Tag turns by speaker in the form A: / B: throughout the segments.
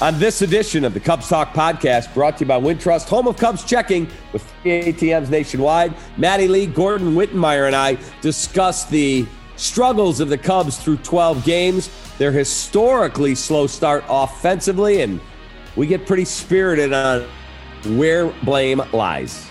A: On this edition of the Cubs Talk podcast, brought to you by Wintrust, home of Cubs checking with ATMs nationwide, Maddie Lee, Gordon Wittenmyer, and I discuss the struggles of the Cubs through 12 games, their historically slow start offensively, and we get pretty spirited on where blame lies.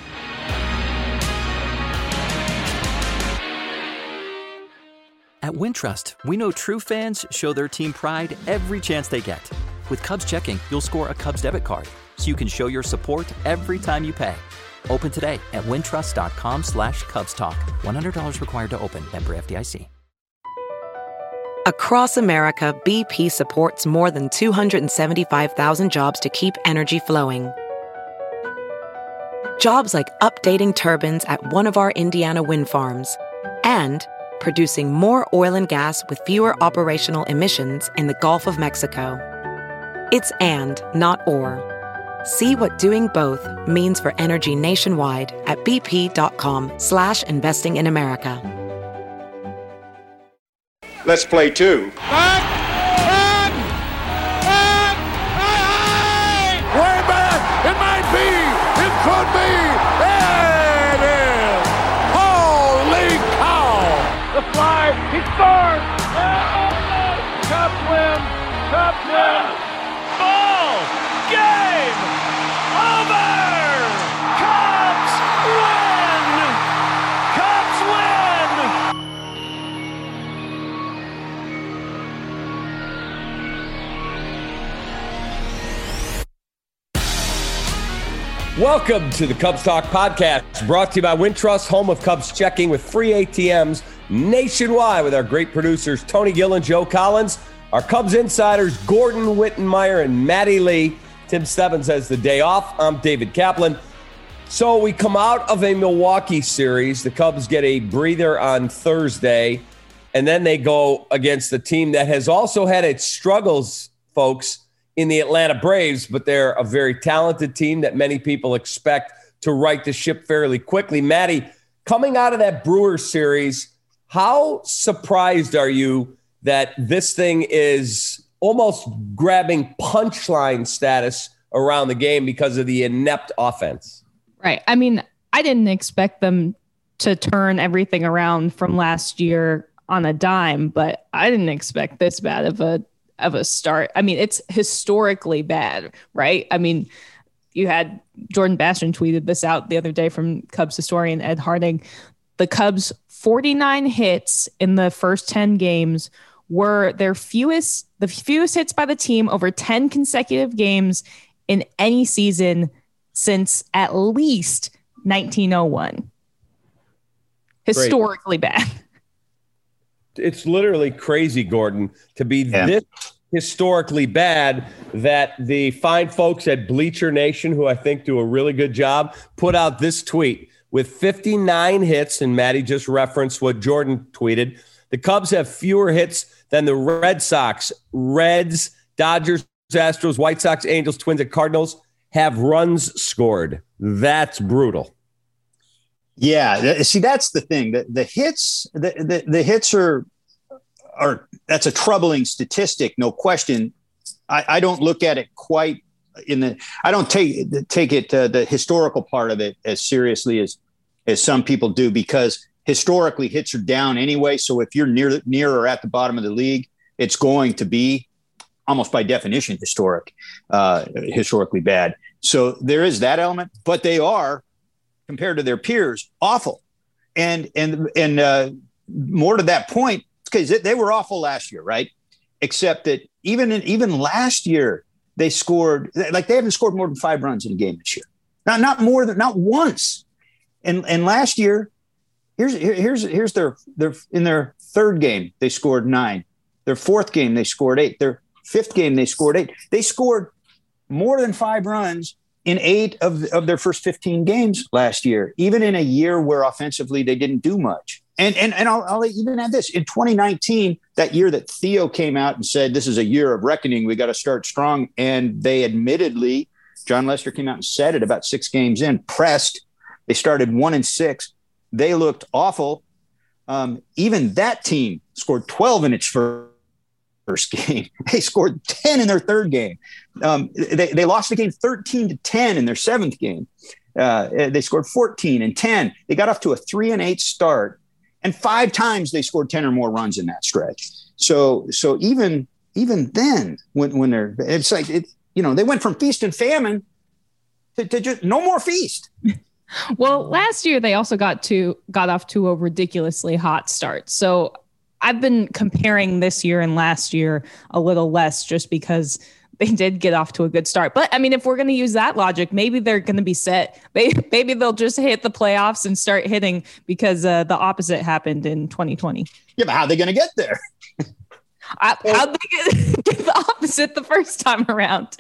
B: At Wintrust, we know true fans show their team pride every chance they get. With Cubs checking, you'll score a Cubs debit card, so you can show your support every time you pay. Open today at wintrust.com slash Cubs Talk. $100 required to open. Member FDIC.
C: Across America, BP supports more than 275,000 jobs to keep energy flowing. Jobs like updating turbines at one of our Indiana wind farms and producing more oil and gas with fewer operational emissions in the Gulf of Mexico. It's and, not or. See what doing both means for energy nationwide at bp.com slash investing in America.
D: Let's play two.
E: Back! Back!
A: Welcome to the Cubs Talk podcast, brought to you by Wintrust, home of Cubs checking with free ATMs nationwide with our great producers, Tony Gill and Joe Collins, our Cubs insiders, Gordon Wittenmyer and Maddie Lee. Tim Stebbins has the day off. I'm David Kaplan. So we come out of a Milwaukee series. The Cubs get a breather on Thursday, and then they go against a team that has also had its struggles, folks, in the Atlanta Braves, but they're a very talented team that many people expect to right the ship fairly quickly. Maddie, coming out of that Brewers series, how surprised are you that this thing is almost grabbing punchline status around the game because of the inept offense?
F: Right. I mean, I didn't expect them to turn everything around from last year on a dime, but I didn't expect this bad of a of a start. I mean, it's historically bad, right? I mean, you had Jordan Bastian tweeted this out the other day from Cubs historian Ed Hartig. The Cubs 49 hits in the first 10 games were their fewest the fewest hits by the team over 10 consecutive games in any season since at least 1901. Historically bad.
A: It's literally crazy, Gordon, to be
D: Yeah.
A: this historically bad that the fine folks at Bleacher Nation, who I think do a really good job, put out this tweet with 59 hits. And Maddie just referenced what Jordan tweeted. The Cubs have fewer hits than the Red Sox, Reds, Dodgers, Astros, White Sox, Angels, Twins, and Cardinals have runs scored. That's brutal.
D: Yeah, see, that's the thing. The, the hits, the, the the hits are are that's a troubling statistic, no question. I, I don't look at it quite in the. I don't take take it uh, the historical part of it as seriously as as some people do because historically hits are down anyway. So if you're near near or at the bottom of the league, it's going to be almost by definition historic, uh, historically bad. So there is that element, but they are compared to their peers awful. And and and uh, more to that point, because they were awful last year, right? Except that even in, even last year they scored like they haven't scored more than five runs in a game this year. Not not more than not once. And and last year, here's here's here's their their in their third game they scored nine. Their fourth game they scored eight. Their fifth game they scored eight. They scored more than five runs in eight of, of their first 15 games last year, even in a year where offensively they didn't do much. And and and I'll, I'll even add this in 2019, that year that Theo came out and said this is a year of reckoning, we got to start strong. And they admittedly, Jon Lester came out and said it about six games in, pressed. They started one and six. They looked awful. Um, even that team scored 12 in its first first game. They scored 10 in their third game. Um, they, they lost the game 13 to 10 in their seventh game. Uh, they scored 14 and 10. They got off to a three and eight start, and five times they scored 10 or more runs in that stretch. So, so even even then, when when they're it's like it, you know they went from feast and famine to, to just no more feast.
F: well, last year they also got to got off to a ridiculously hot start. So I've been comparing this year and last year a little less just because they did get off to a good start. But I mean, if we're going to use that logic, maybe they're going to be set. Maybe, maybe they'll just hit the playoffs and start hitting because uh, the opposite happened in 2020.
D: Yeah, but how are they going to get there?
F: I, how'd they get, get the opposite the first time around?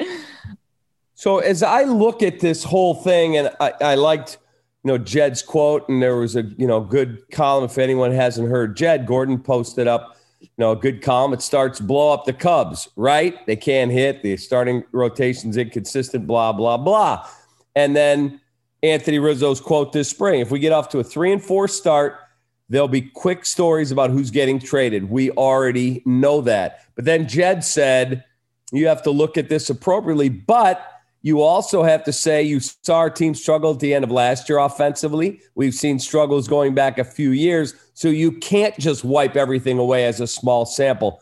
A: So as I look at this whole thing, and I, I liked – you know Jed's quote, and there was a you know good column. If anyone hasn't heard Jed, Gordon posted up you know a good column. It starts blow up the Cubs, right? They can't hit. The starting rotation's inconsistent. Blah blah blah. And then Anthony Rizzo's quote this spring: If we get off to a three and four start, there'll be quick stories about who's getting traded. We already know that. But then Jed said you have to look at this appropriately, but you also have to say you saw our team struggle at the end of last year offensively. We've seen struggles going back a few years. So you can't just wipe everything away as a small sample.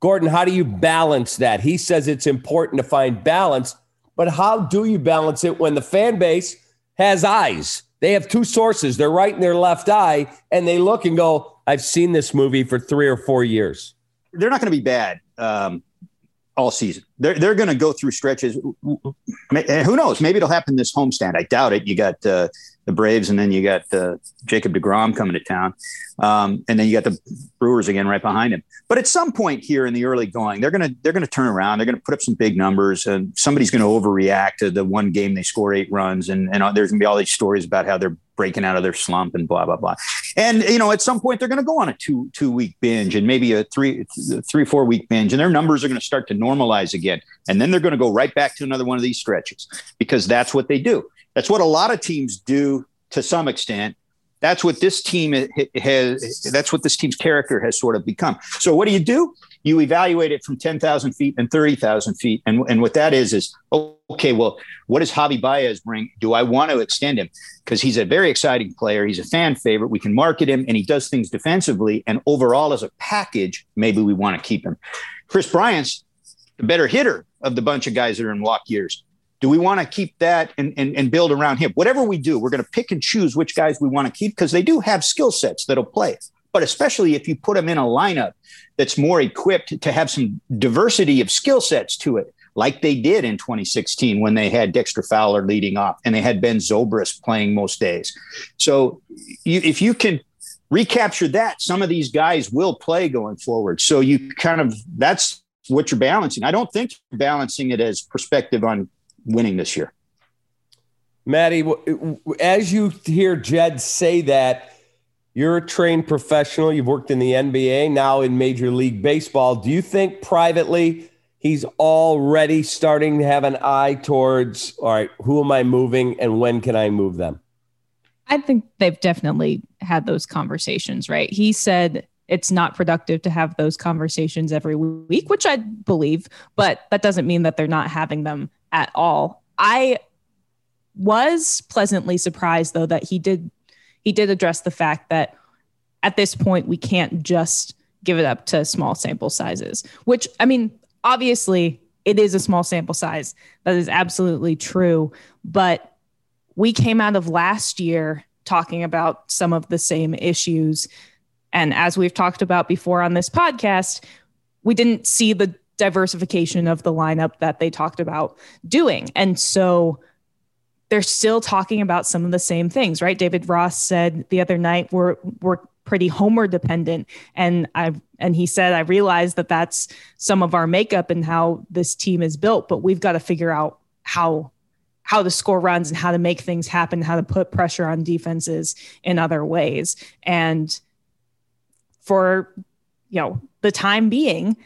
A: Gordon, how do you balance that? He says it's important to find balance, but how do you balance it when the fan base has eyes? They have two sources, their right and their left eye, and they look and go, I've seen this movie for three or four years.
D: They're not going to be bad. Um, all season. They're they're going to go through stretches. Who knows? Maybe it'll happen this homestand. I doubt it. You got uh, the Braves, and then you got uh, Jacob Degrom coming to town, um, and then you got the Brewers again right behind him. But at some point here in the early going, they're gonna they're gonna turn around. They're gonna put up some big numbers, and somebody's gonna overreact to the one game they score eight runs, and and there's gonna be all these stories about how they're breaking out of their slump and blah blah blah. And you know, at some point they're going to go on a two two week binge and maybe a three three four week binge, and their numbers are going to start to normalize again. And then they're going to go right back to another one of these stretches because that's what they do. That's what a lot of teams do to some extent. That's what this team has. That's what this team's character has sort of become. So what do you do? You evaluate it from ten thousand feet and thirty thousand feet, and and what that is is okay. Well, what does Javi Baez bring? Do I want to extend him because he's a very exciting player? He's a fan favorite. We can market him, and he does things defensively. And overall, as a package, maybe we want to keep him. Kris Bryant's the better hitter of the bunch of guys that are in walk years. Do we want to keep that and, and, and build around him? Whatever we do, we're going to pick and choose which guys we want to keep because they do have skill sets that'll play. But especially if you put them in a lineup that's more equipped to have some diversity of skill sets to it, like they did in 2016 when they had Dexter Fowler leading off and they had Ben Zobrist playing most days. So you, if you can recapture that, some of these guys will play going forward. So you kind of that's what you're balancing. I don't think you're balancing it as perspective on winning this year.
A: Maddie, as you hear Jed say that, you're a trained professional. You've worked in the NBA, now in Major League Baseball. Do you think privately he's already starting to have an eye towards, all right, who am I moving and when can I move them?
F: I think they've definitely had those conversations, right? He said it's not productive to have those conversations every week, which I believe, but that doesn't mean that they're not having them at all. I was pleasantly surprised though that he did he did address the fact that at this point we can't just give it up to small sample sizes, which I mean, obviously it is a small sample size. That is absolutely true, but we came out of last year talking about some of the same issues and as we've talked about before on this podcast, we didn't see the diversification of the lineup that they talked about doing. And so they're still talking about some of the same things, right? David Ross said the other night we're we're pretty homer dependent and I and he said I realize that that's some of our makeup and how this team is built, but we've got to figure out how how to score runs and how to make things happen, how to put pressure on defenses in other ways. And for you know the time being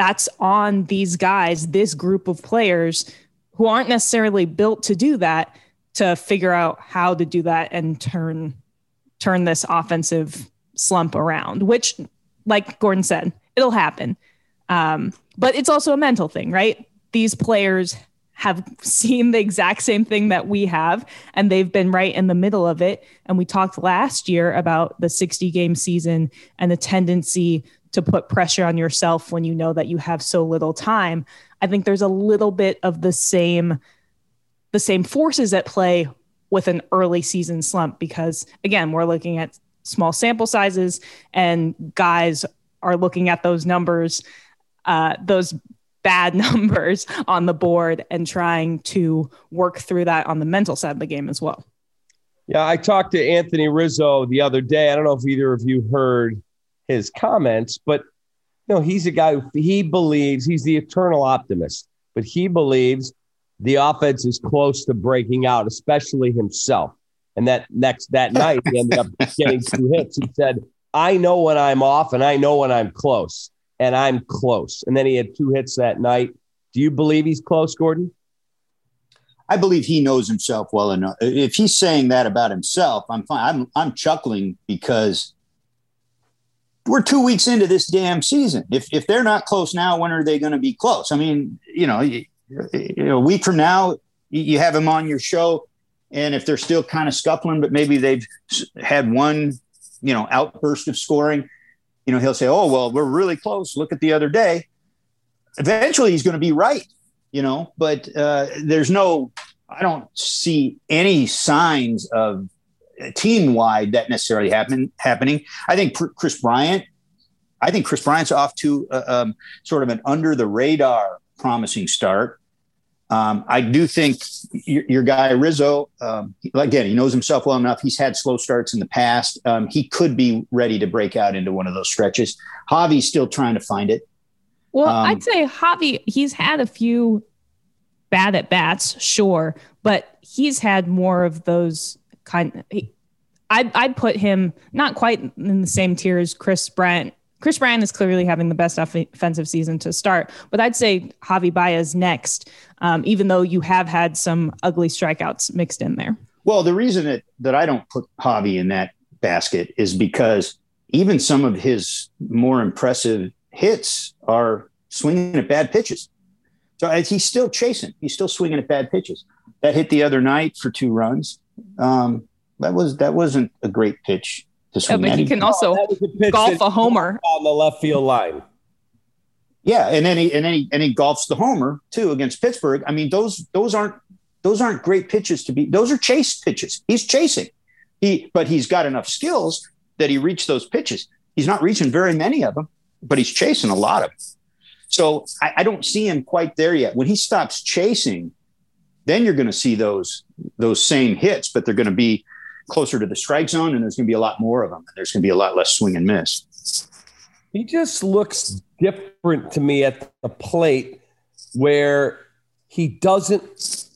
F: that's on these guys this group of players who aren't necessarily built to do that to figure out how to do that and turn turn this offensive slump around which like gordon said it'll happen Um, but it's also a mental thing, right? These players have seen the exact same thing that we have, and they've been right in the middle of it. And we talked last year about the 60 game season and the tendency to put pressure on yourself when you know that you have so little time. I think there's a little bit of the same the same forces at play with an early season slump because again, we're looking at small sample sizes and guys are looking at those numbers uh, those bad numbers on the board and trying to work through that on the mental side of the game as well.
A: Yeah, I talked to Anthony Rizzo the other day. I don't know if either of you heard his comments, but you know, he's a guy who he believes he's the eternal optimist, but he believes the offense is close to breaking out, especially himself. And that next that night he ended up getting two hits. He said, I know when I'm off and I know when I'm close and I'm close. And then he had two hits that night. Do you believe he's close, Gordon?
D: I believe he knows himself well enough. If he's saying that about himself, I'm fine. I'm I'm chuckling because we're two weeks into this damn season. If if they're not close now, when are they going to be close? I mean, you know, you, you know, a week from now, you have them on your show, and if they're still kind of scuffling, but maybe they've had one, you know, outburst of scoring, you know, he'll say, "Oh, well, we're really close. Look at the other day." Eventually, he's going to be right, you know. But uh, there's no, I don't see any signs of team wide that necessarily happen happening. I think Kris Bryant. I think Kris Bryant's off to uh, um, sort of an under the radar promising start. Um, I do think your, your guy Rizzo, um, again, he knows himself well enough. He's had slow starts in the past. Um, he could be ready to break out into one of those stretches. Javi's still trying to find it.
F: Well, um, I'd say Javi, he's had a few bad at bats, sure, but he's had more of those kind. He, I'd, I'd put him not quite in the same tier as Kris Bryant Kris Bryant is clearly having the best offensive season to start, but I'd say Javi Baez next, um, even though you have had some ugly strikeouts mixed in there.
D: Well, the reason that, that I don't put Javi in that basket is because even some of his more impressive hits are swinging at bad pitches. So he's still chasing. He's still swinging at bad pitches. That hit the other night for two runs. Um, that was that wasn't a great pitch to swing.
F: yeah, but he can also a golf a homer
A: on the left field line.
D: Yeah, and then he and then he and he golfs the homer too against Pittsburgh. I mean, those those aren't those aren't great pitches to be. Those are chase pitches. He's chasing. He but he's got enough skills that he reached those pitches. He's not reaching very many of them, but he's chasing a lot of them. So I, I don't see him quite there yet. When he stops chasing, then you're going to see those those same hits, but they're going to be closer to the strike zone, and there's going to be a lot more of them. And there's going to be a lot less swing and miss.
A: He just looks different to me at the plate, where he doesn't.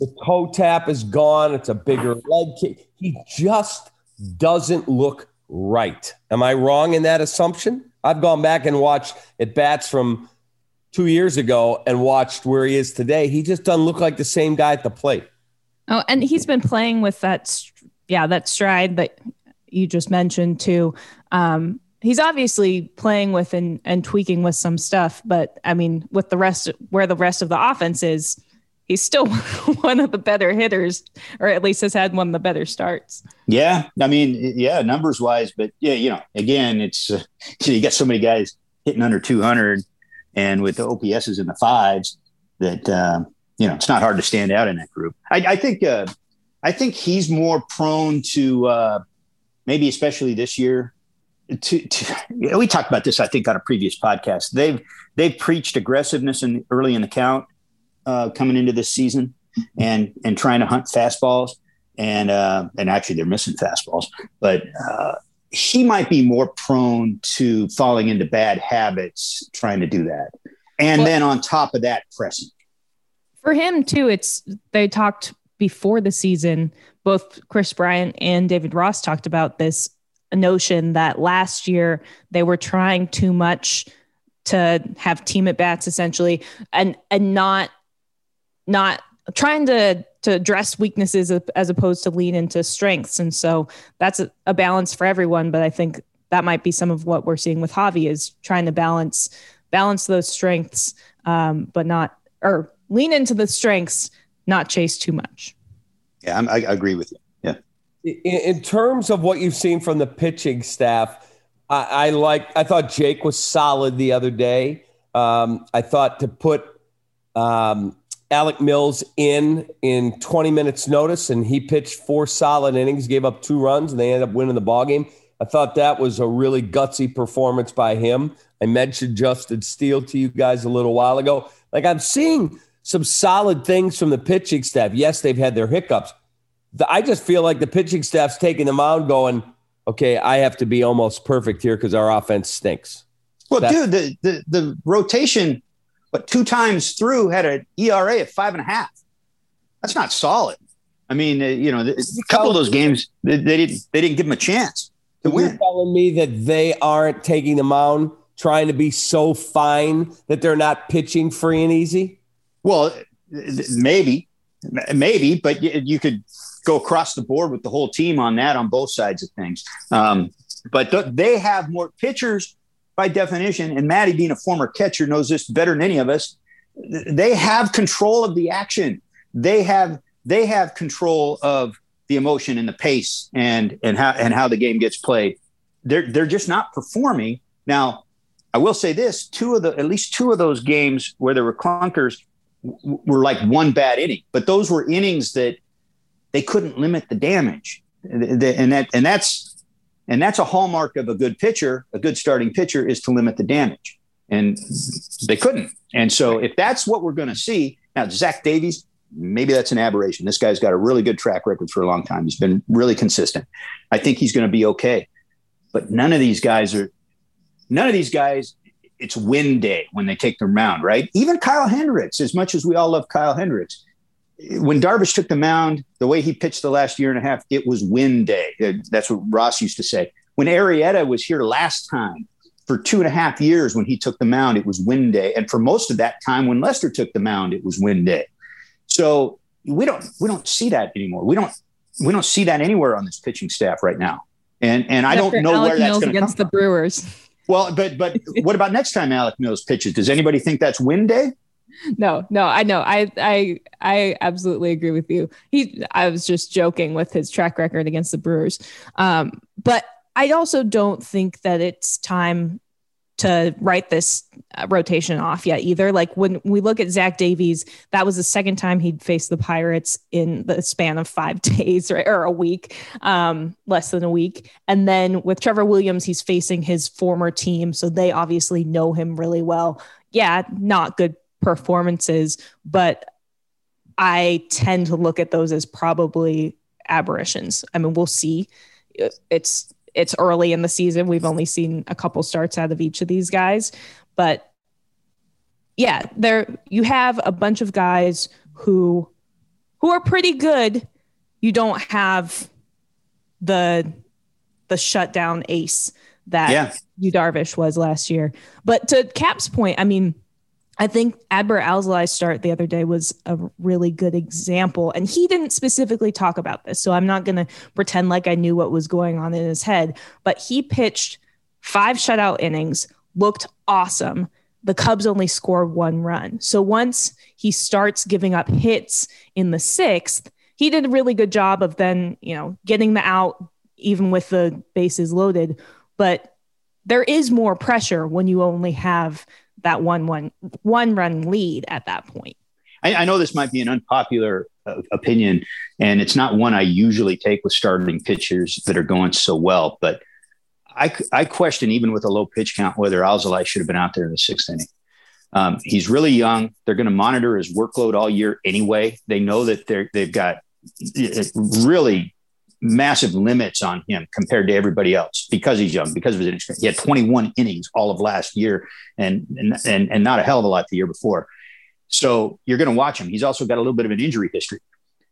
A: The toe tap is gone. It's a bigger leg kick. He just doesn't look right. Am I wrong in that assumption? I've gone back and watched at bats from two years ago and watched where he is today. He just doesn't look like the same guy at the plate.
F: Oh, and he's been playing with that yeah, that stride that you just mentioned too. Um, he's obviously playing with and, and tweaking with some stuff, but I mean, with the rest, where the rest of the offense is, he's still one of the better hitters, or at least has had one of the better starts.
D: Yeah, I mean, yeah, numbers wise, but yeah, you know, again, it's uh, you got so many guys hitting under 200, and with the OPSs in the fives, that uh, you know, it's not hard to stand out in that group. I, I think uh, I think he's more prone to uh, maybe, especially this year. To, to we talked about this, I think, on a previous podcast. They've they've preached aggressiveness in early in the count uh, coming into this season, and and trying to hunt fastballs, and uh, and actually they're missing fastballs, but. Uh, he might be more prone to falling into bad habits trying to do that. And well, then on top of that, pressing.
F: For him, too, it's they talked before the season, both Kris Bryant and David Ross talked about this notion that last year they were trying too much to have team at bats essentially and and not not trying to to address weaknesses as opposed to lean into strengths. And so that's a, a balance for everyone but i think that might be some of what we're seeing with javi is trying to balance balance those strengths, um, but not or lean into the strengths, not chase too much.
D: Yeah, I'm, i agree with you. Yeah.
A: In, in, terms of what you've seen from the pitching staff, I, I like. I thought Jake was solid the other day. Um, I thought to put um, Alec Mills in in 20 minutes notice, and he pitched four solid innings, gave up two runs, and they ended up winning the ball game. I thought that was a really gutsy performance by him. I mentioned Justin Steele to you guys a little while ago. Like I'm seeing some solid things from the pitching staff. Yes, they've had their hiccups. I just feel like the pitching staff's taking the mound, going, "Okay, I have to be almost perfect here because our offense stinks."
D: Well, That's- dude, the, the the rotation but two times through had an ERA of five and a half. That's not solid. I mean, uh, you know, a couple of those games they, they, didn't they didn't give them a chance to.
A: You're telling me that they aren't taking the mound, trying to be so fine that they're not pitching free and easy.
D: Well, maybe, maybe, but you, could go across the board with the whole team on that on both sides of things. Um, but th- they have more pitchers by definition, and Maddie being a former catcher knows this better than any of us, they have control of the action. They have they have control of the emotion and the pace and and how and how the game gets played. They're they're just not performing. Now, I will say this: two of the at least two of those games where there were clunkers were like one bad inning, but those were innings that they couldn't limit the damage, and that and that's and that's a hallmark of a good pitcher, a good starting pitcher is to limit the damage. And they couldn't. And so if that's what we're going to see, now Zach Davies, maybe that's an aberration. This guy's got a really good track record for a long time. He's been really consistent. I think he's going to be okay. But none of these guys are, none of these guys, it's win day when they take the mound, right? Even Kyle Hendricks, as much as we all love Kyle Hendricks, when Darvish took the mound, the way he pitched the last year and a half, it was win day. Uh, that's what Ross used to say. When Arrieta was here last time for two and a half years, when he took the mound, it was win day. And for most of that time, when Lester took the mound, it was win day. So we don't we don't see that anymore. We don't we don't see that anywhere on this pitching staff right now. And and I don't know
F: Alec
D: where that's going
F: to come. against the Brewers.
D: Well, but but what about next time Alec Mills pitches? Does anybody think that's win day?
F: no, no, I know. I I I absolutely agree with you. He I was just joking with his track record against the Brewers. Um, but I also don't think that it's time to write this uh, rotation off yet either. Like when we look at Zach Davies, that was the second time he'd faced the Pirates in the span of five days or a week, um, less than a week. And then with Trevor Williams, he's facing his former team. So they obviously know him really well. Yeah, not good performances, but I tend to look at those as probably aberrations. I mean, we'll see. It's it's early in the season. We've only seen a couple starts out of each of these guys, but yeah, there you have a bunch of guys who who are pretty good. You don't have the the shutdown ace that yeah. Yu Darvish was last year. But to Cap's point, I mean, I think Adbert Alzolay's start the other day was a really good example. And he didn't specifically talk about this. So I'm not going to pretend like I knew what was going on in his head. But he pitched five shutout innings, looked awesome. The Cubs only scored one run. So once he starts giving up hits in the sixth, he did a really good job of then, you know, getting the out, even with the bases loaded. But there is more pressure when you only have that one one one run lead at that point.
D: I, I know this might be an unpopular uh, opinion, and it's not one I usually take with starting pitchers that are going so well. But I, I question even with a low pitch count whether Alzolay should have been out there in the sixth inning. Um, he's really young. They're going to monitor his workload all year anyway. They know that they're they've got really massive limits on him compared to everybody else because he's young, because of his inexperience. He had 21 innings all of last year and, and, and, not a hell of a lot the year before. So you're going to watch him. He's also got a little bit of an injury history.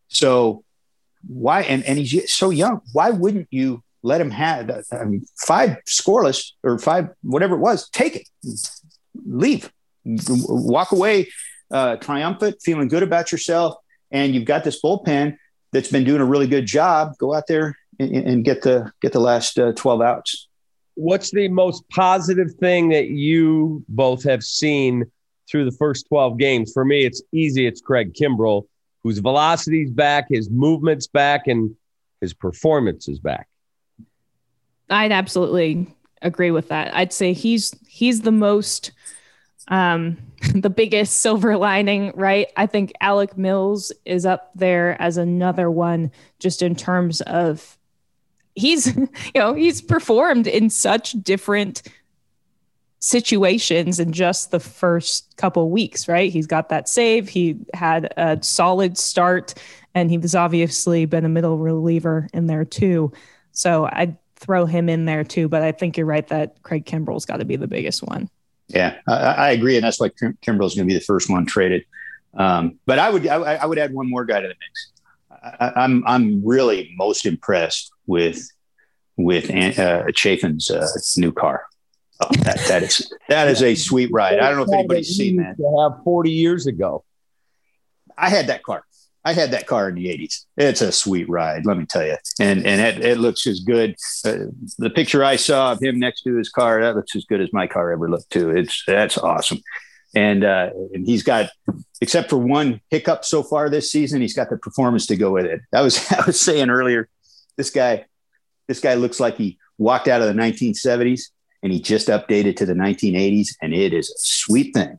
D: So why, and, and he's so young, why wouldn't you let him have five scoreless or five, whatever it was, take it, leave, walk away, uh, triumphant, feeling good about yourself. And you've got this bullpen that's been doing a really good job, go out there and, and get the get the last uh, 12 outs.
A: what's the most positive thing that you both have seen through the first 12 games? For me, it's easy. It's Craig Kimbrel, whose velocity's back, his movement's back, and his performance is back.
F: I'd absolutely agree with that. I'd say he's he's the most um the biggest silver lining, right? I think Alec Mills is up there as another one just in terms of he's you know, he's performed in such different situations in just the first couple weeks, right? He's got that save, he had a solid start and he was obviously been a middle reliever in there too. So I'd throw him in there too. But I think you're right that Craig Kimbrel's got to be the biggest one.
D: Yeah, I, I agree, and that's why Kim- Kimbrel's going to be the first one traded. Um, but I would I, I, would add one more guy to the mix. I, am I'm, I'm really most impressed with with uh, Chafin's uh, new car. Oh, that, that is that is a sweet ride. I don't know if anybody's seen that.
A: To have 40 years ago,
D: I had that car. I had that car in the 80s. It's a sweet ride, let me tell you. And and it, it looks as good. Uh, the picture I saw of him next to his car, that looks as good as my car ever looked too. It's that's awesome. And uh, and he's got, except for one hiccup so far this season, he's got the performance to go with it. I was I was saying earlier, this guy, this guy looks like he walked out of the 1970s and he just updated to the 1980s, and it is a sweet thing.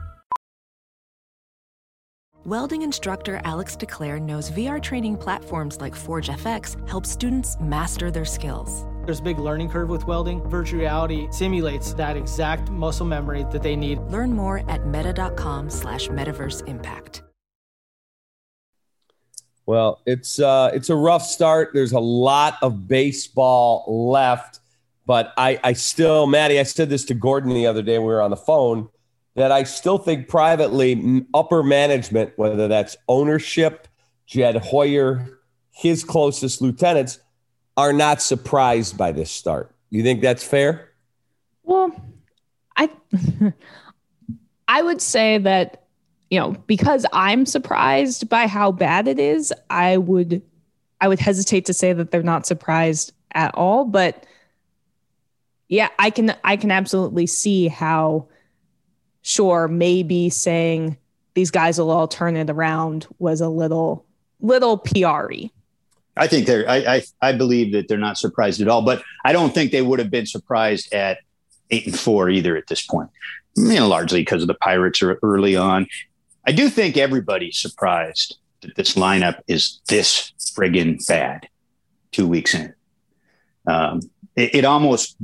C: Welding instructor Alex DeClaire knows VR training platforms like Forge FX help students master their skills.
G: There's a big learning curve with welding. Virtual reality simulates that exact muscle memory that they need.
C: Learn more at meta.com slash metaverse impact.
A: Well, it's uh, it's a rough start. There's a lot of baseball left, but I, I still, Maddie, I said this to Gordon the other day when we were on the phone that I still think privately, upper management, whether that's ownership, Jed Hoyer, his closest lieutenants, are not surprised by this start. You think that's fair?
F: Well, I I would say that you know because I'm surprised by how bad it is. I would I would hesitate to say that they're not surprised at all, but yeah, I can I can absolutely see how sure, maybe saying these guys will all turn it around was a little little PRE.
D: I think they're I, I, I believe that they're not surprised at all, but I don't think they would have been surprised at eight and four either at this point. You know, largely because of the Pirates are early on. I do think everybody's surprised that this lineup is this friggin' bad two weeks in. Um, it, it almost,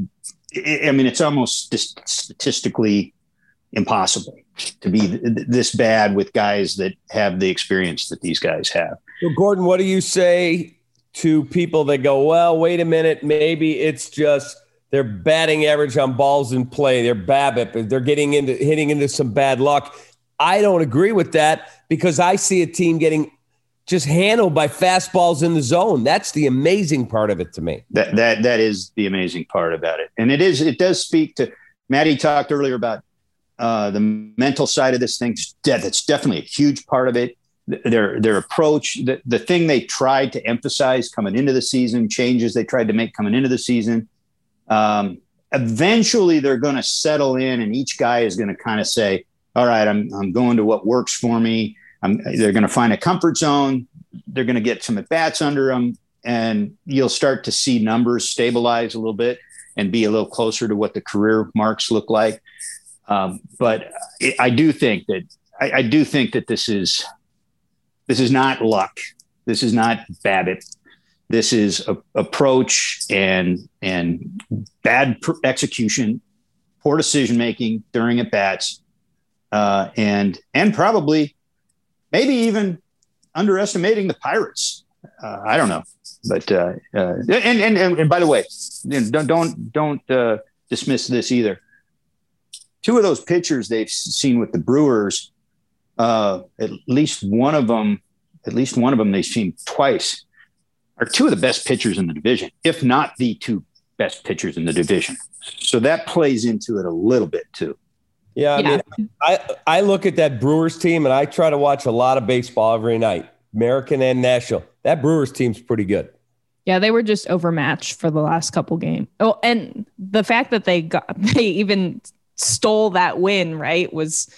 D: it, I mean, it's almost statistically impossible to be th- this bad with guys that have the experience that these guys have.
A: So, Gordon, what do you say to people that go, well, wait a minute, maybe it's just their batting average on balls in play, their BABIP, they're getting into hitting into some bad luck. I don't agree with that because I see a team getting just handled by fastballs in the zone. That's the amazing part of it to me.
D: That that that is the amazing part about it, and it is it does speak to. Maddie talked earlier about uh, the mental side of this thing. That's definitely a huge part of it. Their their approach, the, the thing they tried to emphasize coming into the season, changes they tried to make coming into the season. Um, eventually, they're going to settle in, and each guy is going to kind of say, "All right, I'm I'm going to what works for me." I'm, they're going to find a comfort zone. They're going to get some at bats under them, and you'll start to see numbers stabilize a little bit and be a little closer to what the career marks look like. Um, but I do think that I, I, do think that this is this is not luck. This is not BABIP. This is a, approach and and bad pr- execution, poor decision making during at bats, uh, and and probably maybe even underestimating the Pirates. Uh, I don't know. but uh, uh, and, and and and by the way, don't don't don't uh, dismiss this either. Two of those pitchers they've seen with the Brewers, uh, at least one of them, at least one of them they've seen twice, are two of the best pitchers in the division, if not the two best pitchers in the division. So that plays into it a little bit too.
A: Yeah, I yeah. mean, I I look at that Brewers team and I try to watch a lot of baseball every night, American and national. That Brewers team's pretty good.
F: Yeah, they were just overmatched for the last couple games. Oh, and the fact that they got they even stole that win, right, was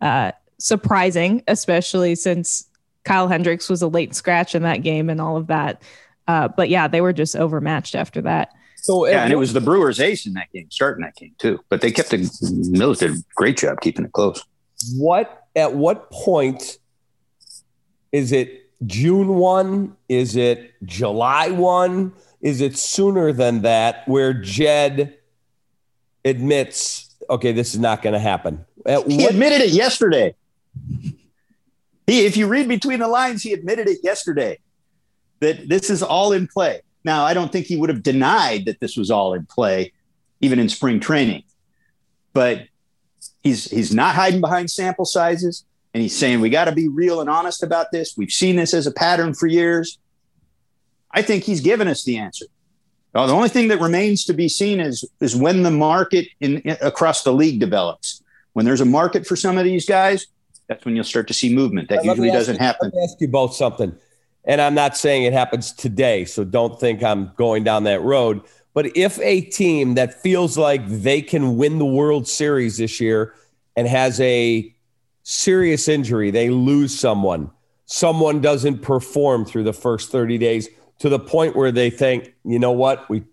F: uh, surprising, especially since Kyle Hendricks was a late scratch in that game and all of that. Uh, but yeah, they were just overmatched after that.
D: So yeah, and it was the Brewers' ace in that game, starting that game too. But they kept the Mills did a great job keeping it close.
A: What at what point is it June one? Is it July one? Is it sooner than that? Where Jed admits, okay, this is not going to happen.
D: At he what- admitted it yesterday. He, if you read between the lines, he admitted it yesterday that this is all in play. Now, I don't think he would have denied that this was all in play, even in spring training. But he's he's not hiding behind sample sizes, and he's saying we got to be real and honest about this. We've seen this as a pattern for years. I think he's given us the answer. Now, the only thing that remains to be seen is is when the market in, in across the league develops. When there's a market for some of these guys, that's when you'll start to see movement. That usually doesn't
A: you,
D: happen.
A: Let me ask you both something and I'm not saying it happens today, so don't think I'm going down that road. But if a team that feels like they can win the World Series this year and has a serious injury, they lose someone, someone doesn't perform through the first 30 days to the point where they think, you know what, we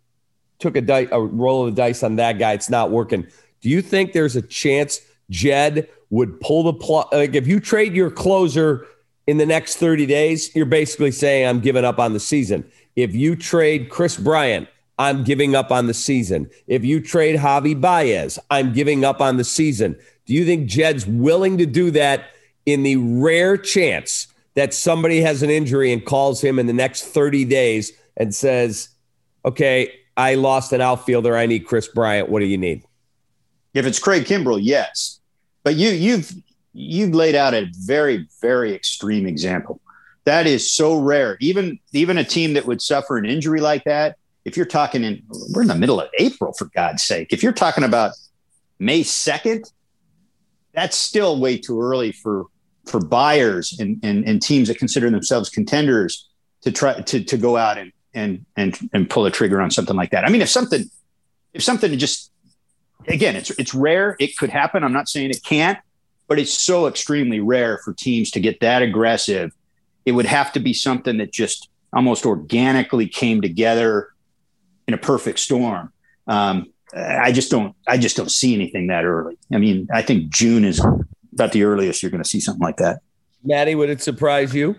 A: took a, di- a roll of the dice on that guy, it's not working. Do you think there's a chance Jed would pull the plug? Like if you trade your closer in the next 30 days, you're basically saying, I'm giving up on the season. If you trade Kris Bryant, I'm giving up on the season. If you trade Javi Baez, I'm giving up on the season. Do you think Jed's willing to do that in the rare chance that somebody has an injury and calls him in the next 30 days and says, okay, I lost an outfielder. I need Kris Bryant. What do you need?
D: If it's Craig Kimbrel, yes. But you you've you've laid out a very, very extreme example. That is so rare. Even even a team that would suffer an injury like that, if you're talking in we're in the middle of April, for God's sake. If you're talking about May 2nd, that's still way too early for for buyers and, and, and teams that consider themselves contenders to try to, to go out and, and and and pull a trigger on something like that. I mean, if something if something just again, it's it's rare. It could happen. I'm not saying it can't, but it's so extremely rare for teams to get that aggressive. It would have to be something that just almost organically came together in a perfect storm. Um, I just don't. I just don't see anything that early. I mean, I think June is about the earliest you're going to see something like that.
A: Maddie, would it surprise you?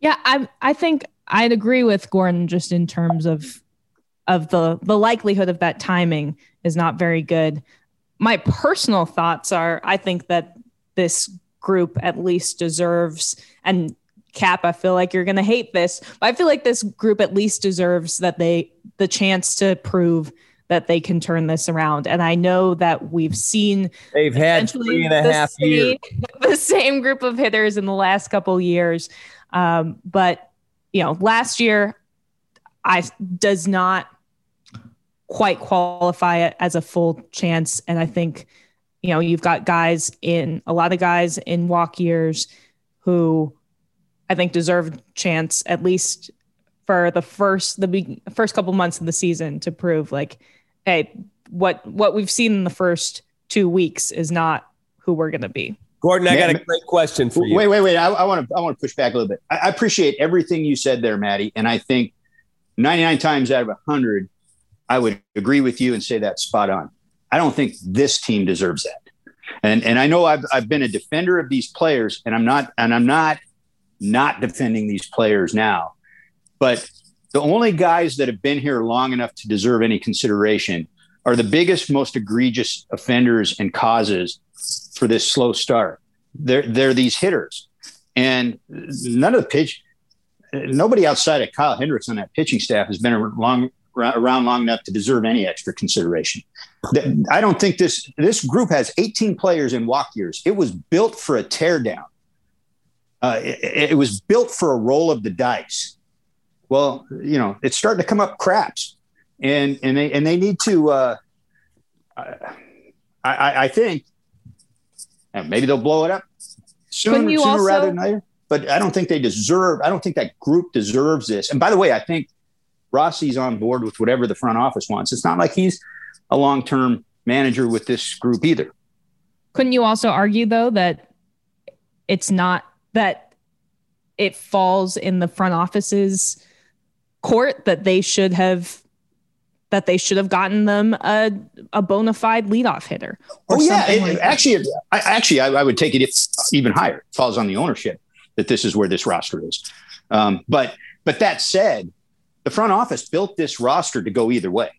F: Yeah, I I think I'd agree with Gordon just in terms of of the the likelihood of that timing is not very good my personal thoughts are I think that this group at least deserves and cap i feel like you're going to hate this but i feel like this group at least deserves that they the chance to prove that they can turn this around. And i know that we've seen
A: they've had three and a half
F: same,
A: years.
F: the same group of hitters in the last couple years. Um, but you know last year i does not quite qualify it as a full chance. And I think, you know, you've got guys in a lot of guys in walk years who I think deserve chance at least for the first the first couple months of the season to prove like, hey, what what we've seen in the first two weeks is not who we're going to be.
A: Gordon, I got a great question for you.
D: Wait, wait, wait. I want to I want to push back a little bit. I, I appreciate everything you said there, Maddie, and I think 99 times out of 100 I would agree with you and say that's spot on. I don't think this team deserves that. And and I know I've I've been a defender of these players, and I'm not and I'm not not defending these players now. But the only guys that have been here long enough to deserve any consideration are the biggest, most egregious offenders and causes for this slow start. They're they're these hitters, and none of the pitch. nobody outside of Kyle Hendricks on that pitching staff has been long, around long enough to deserve any extra consideration. I don't think this this group has 18 players in walk years. It was built for a teardown. Uh, it, it, was built for a roll of the dice. Well, you know, it's starting to come up craps, and and they and they need to. Uh, I, I think maybe they'll blow it up sooner, sooner also- rather than later. But I don't think they deserve. I don't think that group deserves this. And by the way, I think Rossy's on board with whatever the front office wants. It's not like he's a long term manager with this group either.
F: Couldn't you also argue though that it's not that it falls in the front office's court that they should have that they should have gotten them a, a bona fide leadoff hitter.
D: oh yeah, it, like actually, I, actually, I, I, would take it even higher. It falls on the ownership that this is where this roster is. Um, but but that said, the front office built this roster to go either way,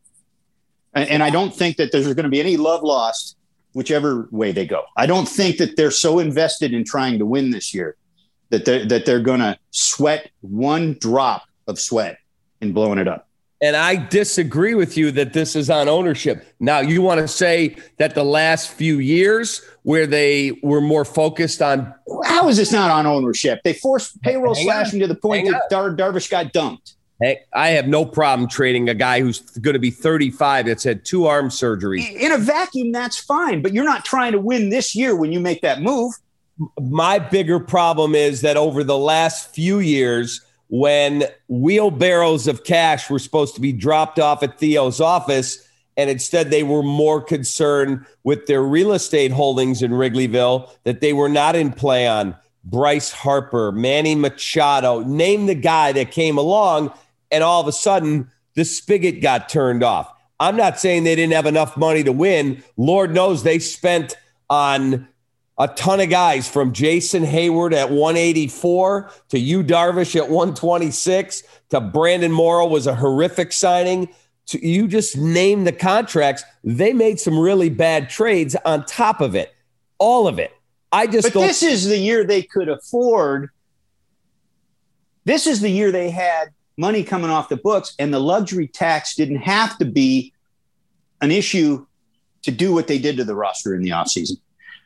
D: and, and I don't think that there's going to be any love lost whichever way they go. I don't think that they're so invested in trying to win this year that they're, that they're going to sweat one drop of sweat in blowing it up.
A: And I disagree with you that this is on ownership. Now, you want to say that the last few years where they were more focused on.
D: How is this not on ownership? They forced payroll Hang slashing on. to the point Hang that Dar- Darvish got dumped.
A: Hey, I have no problem trading a guy who's going to be 35 that's had two arm surgeries.
D: In a vacuum, that's fine, but you're not trying to win this year when you make that move.
A: My bigger problem is that over the last few years, when wheelbarrows of cash were supposed to be dropped off at Theo's office. And instead, they were more concerned with their real estate holdings in Wrigleyville that they were not in play on. Bryce Harper, Manny Machado, name the guy that came along, and all of a sudden, the spigot got turned off. I'm not saying they didn't have enough money to win. Lord knows they spent on a ton of guys from Jason Heyward at 184 to Yu Darvish at 126 to Brandon Morrow was a horrific signing. To, you just name the contracts. They made some really bad trades on top of it. All of it. I just
D: But this is the year they could afford. This is the year they had money coming off the books and the luxury tax didn't have to be an issue to do what they did to the roster in the offseason.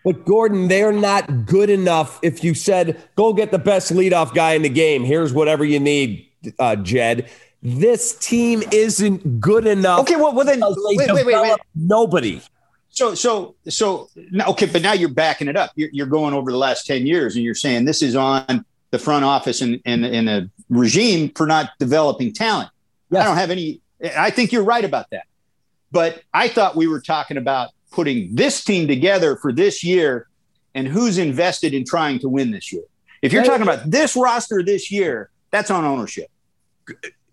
A: But Gordon, they're not good enough. If you said, go get the best leadoff guy in the game, here's whatever you need, uh, Jed. This team isn't good enough.
D: Okay, well, well then wait, wait, wait, wait.
A: Nobody.
D: So, so, so, okay, but now you're backing it up. You're, you're going over the last 10 years and you're saying this is on the front office and, and, and the regime for not developing talent. Yes. I don't have any, I think you're right about that. But I thought we were talking about putting this team together for this year and who's invested in trying to win this year. If you're talking about this roster this year, that's on ownership.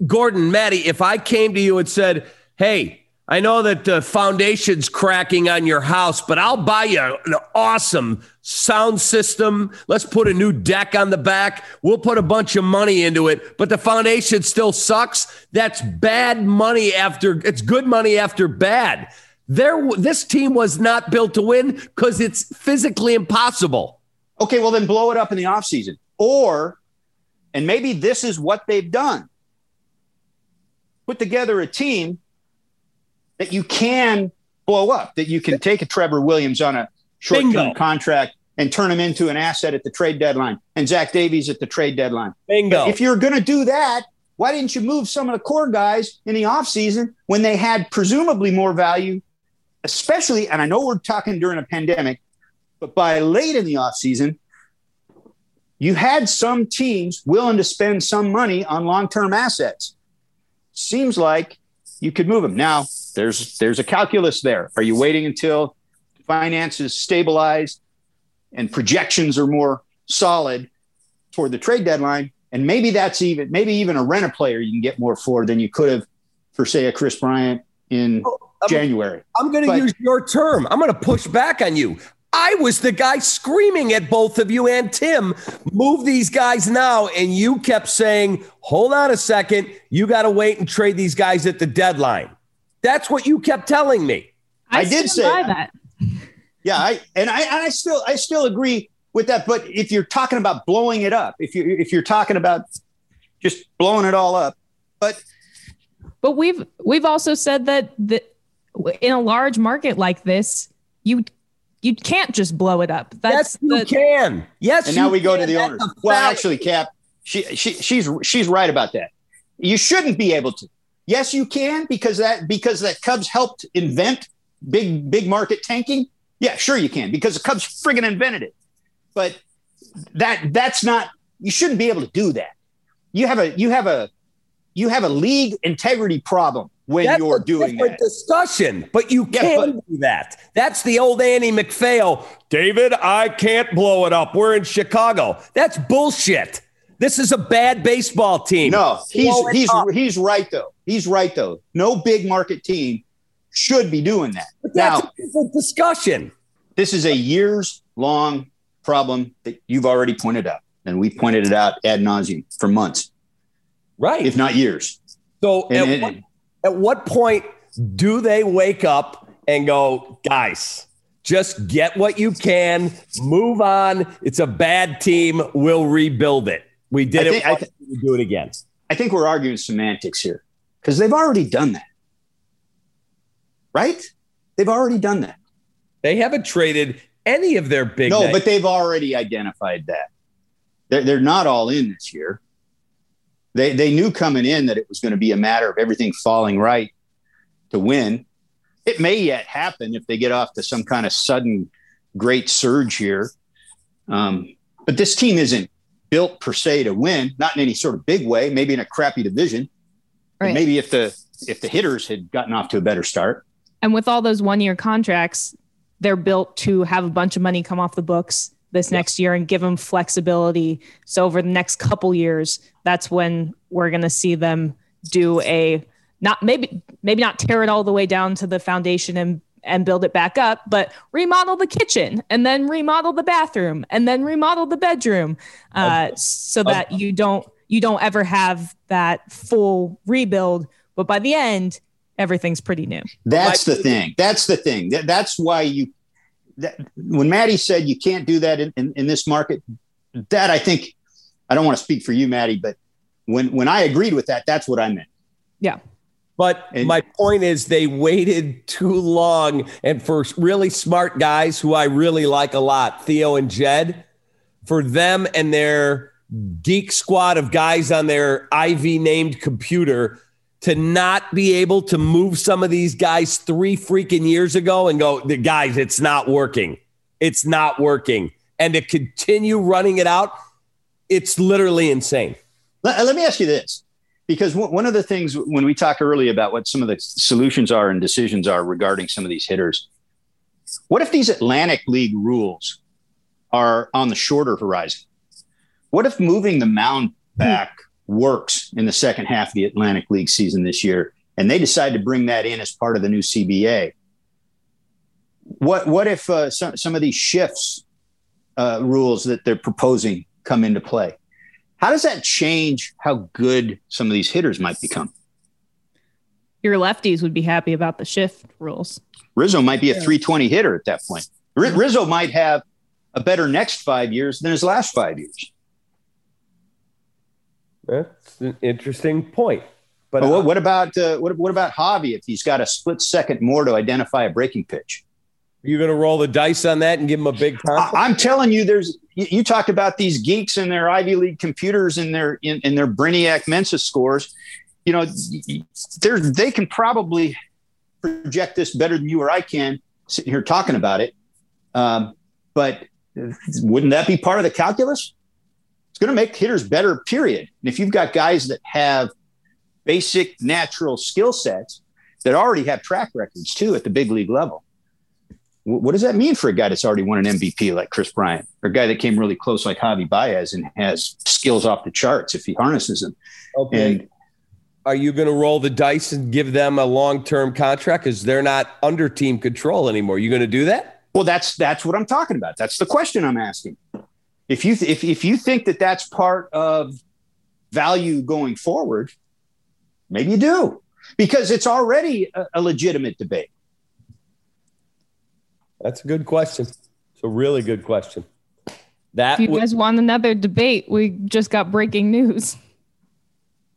A: Gordon, Maddie, if I came to you and said, hey, I know that the foundation's cracking on your house, but I'll buy you an awesome sound system. Let's put a new deck on the back. We'll put a bunch of money into it, but the foundation still sucks. That's bad money after it's good money after bad. There, this team was not built to win because it's physically impossible.
D: Okay, well then blow it up in the offseason. Or, and maybe this is what they've done. Put together a team that you can blow up, that you can take a Trevor Williams on a short-term contract and turn him into an asset at the trade deadline, and Zach Davies at the trade deadline.
A: Bingo.
D: But if you're going to do that, why didn't you move some of the core guys in the offseason when they had presumably more value especially, and I know we're talking during a pandemic, but by late in the offseason, you had some teams willing to spend some money on long-term assets. Seems like you could move them. Now, there's there's a calculus there. Are you waiting until finances stabilize and projections are more solid toward the trade deadline? And maybe that's even maybe even a rent a player you can get more for than you could have for say a Kris Bryant in January.
A: I'm going to use your term. I'm going to push back on you. I was the guy screaming at both of you and Tim, move these guys now. And you kept saying, hold on a second. You got to wait and trade these guys at the deadline. That's what you kept telling me.
D: I, I did say that. Yeah, I and I and I still I still agree with that. But if you're talking about blowing it up, if you if you're talking about just blowing it all up. But
F: but we've we've also said that the, in a large market like this, you you can't just blow it up.
A: That's yes, you the, can. Yes,
D: and now we go to the owners. Well, actually, Cap, she, she she's she's right about that. You shouldn't be able to. Yes, you can because that because that Cubs helped invent big big market tanking. Yeah, sure you can because the Cubs friggin' invented it. But that that's not you shouldn't be able to do that. You have a you have a you have a league integrity problem when
A: That's
D: you're doing that.
A: discussion, but you yeah, can but, do that. That's the old Andy MacPhail. David, I can't blow it up. We're in Chicago. That's bullshit. This is a bad baseball team.
D: No, he's he's up. he's right though. He's right though. No big market team should be doing that.
A: But now, a discussion.
D: This is a years long problem that you've already pointed out, and we pointed it out ad nauseum for months,
A: right?
D: If not years.
A: So, and, at, and, what, at what point do they wake up and go, guys? Just get what you can, move on. It's a bad team. We'll rebuild it. We did I think, it. I th- do it again.
D: I think we're arguing semantics here because they've already done that, right? They've already done that.
A: They haven't traded any of their big.
D: No, names. but they've already identified that. They're, they're not all in this year. They, they knew coming in that it was going to be a matter of everything falling right to win. It may yet happen if they get off to some kind of sudden great surge here. Um, but this team isn't built per se to win, not in any sort of big way, maybe in a crappy division. Right. Maybe if the if the hitters had gotten off to a better start.
F: And with all those one year contracts, they're built to have a bunch of money come off the books this yes. next year and give them flexibility. So over the next couple years, that's when we're going to see them do a not maybe maybe not tear it all the way down to the foundation and and build it back up, but remodel the kitchen and then remodel the bathroom and then remodel the bedroom, uh, so that you don't you don't ever have that full rebuild. But by the end, everything's pretty new.
D: That's the thing. That's the thing. That, that's why you, that, when Maddie said you can't do that in, in, in, this market, that I think, I don't want to speak for you, Maddie, but when, when I agreed with that, that's what I meant.
F: Yeah.
A: But and, my point is, they waited too long. And for really smart guys who I really like a lot, Theo and Jed, for them and their geek squad of guys on their IV named computer to not be able to move some of these guys three freaking years ago and go, the guys, it's not working. It's not working. And to continue running it out, it's literally insane.
D: Let, let me ask you this because one of the things when we talk early about what some of the solutions are and decisions are regarding some of these hitters, what if these Atlantic League rules are on the shorter horizon? What if moving the mound hmm. back works in the second half of the Atlantic League season this year, and they decide to bring that in as part of the new CBA. What what if uh, some some of these shifts uh, rules that they're proposing come into play? How does that change how good some of these hitters might become?
F: Your lefties would be happy about the shift rules.
D: Rizzo might be a 320 hitter at that point. Rizzo might have a better next five years than his last five years.
A: That's an interesting point.
D: But, but what, what, about uh, what, what about Javi if he's got a split second more to identify a breaking pitch?
A: Are you going to roll the dice on that and give him a big
D: contract? I'm telling you, there's you, you talk about these geeks and their Ivy League computers and their in, in their Brainiac Mensa scores. You know, they they can probably project this better than you or I can sitting here talking about it. Um, but wouldn't that be part of the calculus? It's going to make hitters better, period. And if you've got guys that have basic natural skill sets that already have track records too at the big league level, what does that mean for a guy that's already won an MVP like Kris Bryant, or a guy that came really close like Javi Baez and has skills off the charts if he harnesses them?
A: Okay. And, are you going to roll the dice and give them a long-term contract because they're not under team control anymore? You going to do that?
D: Well, that's that's what I'm talking about. That's the question I'm asking if you th- if if you think that that's part of value going forward, maybe you do because it's already a, a legitimate debate.
A: That's a good question. It's a really good question. That
F: if you w- guys want another debate, we just got breaking news.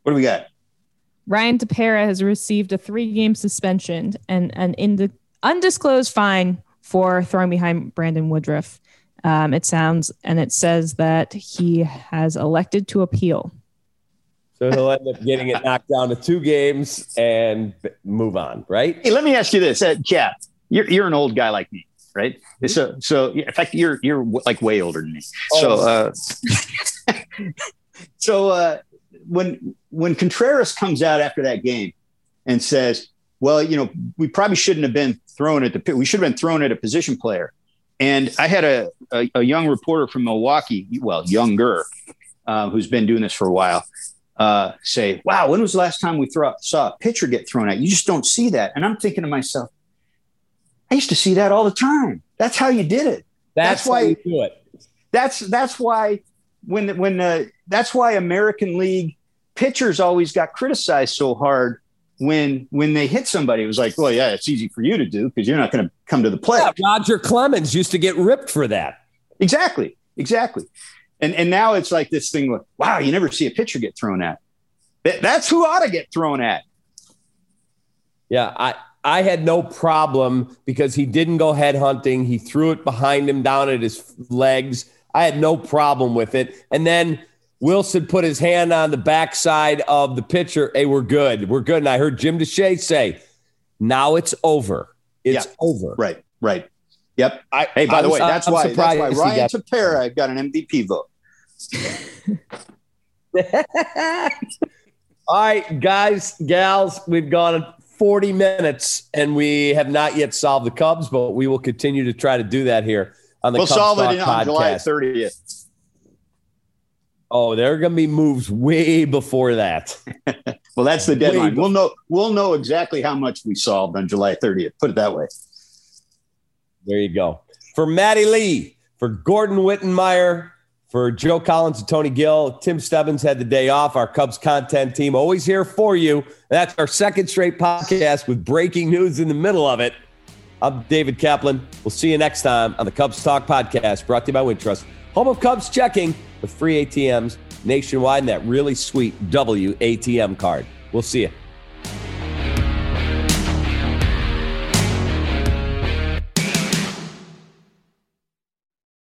D: What do we got?
F: Ryan Tepera has received a three-game suspension and an ind- undisclosed fine for throwing behind Brandon Woodruff. Um, it sounds and it says that he has elected to appeal.
A: So he'll end up getting it knocked down to two games and move on, right?
D: Hey, let me ask you this, uh, Jeff. You're you're an old guy like me, right?
A: Mm-hmm.
D: So so in fact, you're you're like way older than me. So
A: Oh.
D: uh, so uh, when when Contreras comes out after that game and says, "Well, you know, we probably shouldn't have been thrown at the we should have been thrown at a position player," and I had a a, a young reporter from Milwaukee, well, younger, uh, who's been doing this for a while, uh, say, "Wow, when was the last time we throw, saw a pitcher get thrown at? You just don't see that." And I'm thinking to myself, I used to see that all the time. That's how you did it.
A: That's,
D: That's why-
A: you do it.
D: That's that's why when when uh, that's why American League pitchers always got criticized so hard when when they hit somebody. It was like, well, yeah, it's easy for you to do because you're not going to come to the plate.
A: Yeah, Roger Clemens used to get ripped for that.
D: Exactly, exactly. And and now it's like this thing. Like, wow, you never see a pitcher get thrown at. That, that's who ought to get thrown at.
A: Yeah, I I had no problem because he didn't go head hunting. He threw it behind him down at his legs. I had no problem with it. And then Willson put his hand on the backside of the pitcher. Hey, we're good. We're good. And I heard Jim Deshaies say, now it's over. It's
D: Yeah.
A: over.
D: Right, right. Yep.
A: I,
D: Hey, by
A: I
D: the
A: was-
D: way, that's
A: I'm
D: why that's why Ryan
A: got-
D: Tepera got an MVP vote.
A: All right, guys, gals, we've gone 40 minutes and we have not yet solved the Cubs, but we will continue to try to do that here on the
D: We'll
A: Cubs
D: solve
A: Talk
D: it on July 30th.
A: Oh, there are going to be moves way before that.
D: Well, that's the deadline.
A: Way
D: We'll know we'll know exactly how much we solved on July 30th. Put it that way.
A: There you go. For Maddie Lee, for Gordon Wittenmyer, for Joe Collins and Tony Gill, Tim Stebbins had the day off. Our Cubs content team always here for you. That's our second straight podcast with breaking news in the middle of it. I'm David Kaplan. We'll see you next time on the Cubs Talk podcast brought to you by Wintrust, home of Cubs checking with free ATMs nationwide and that really sweet WATM card. We'll see you.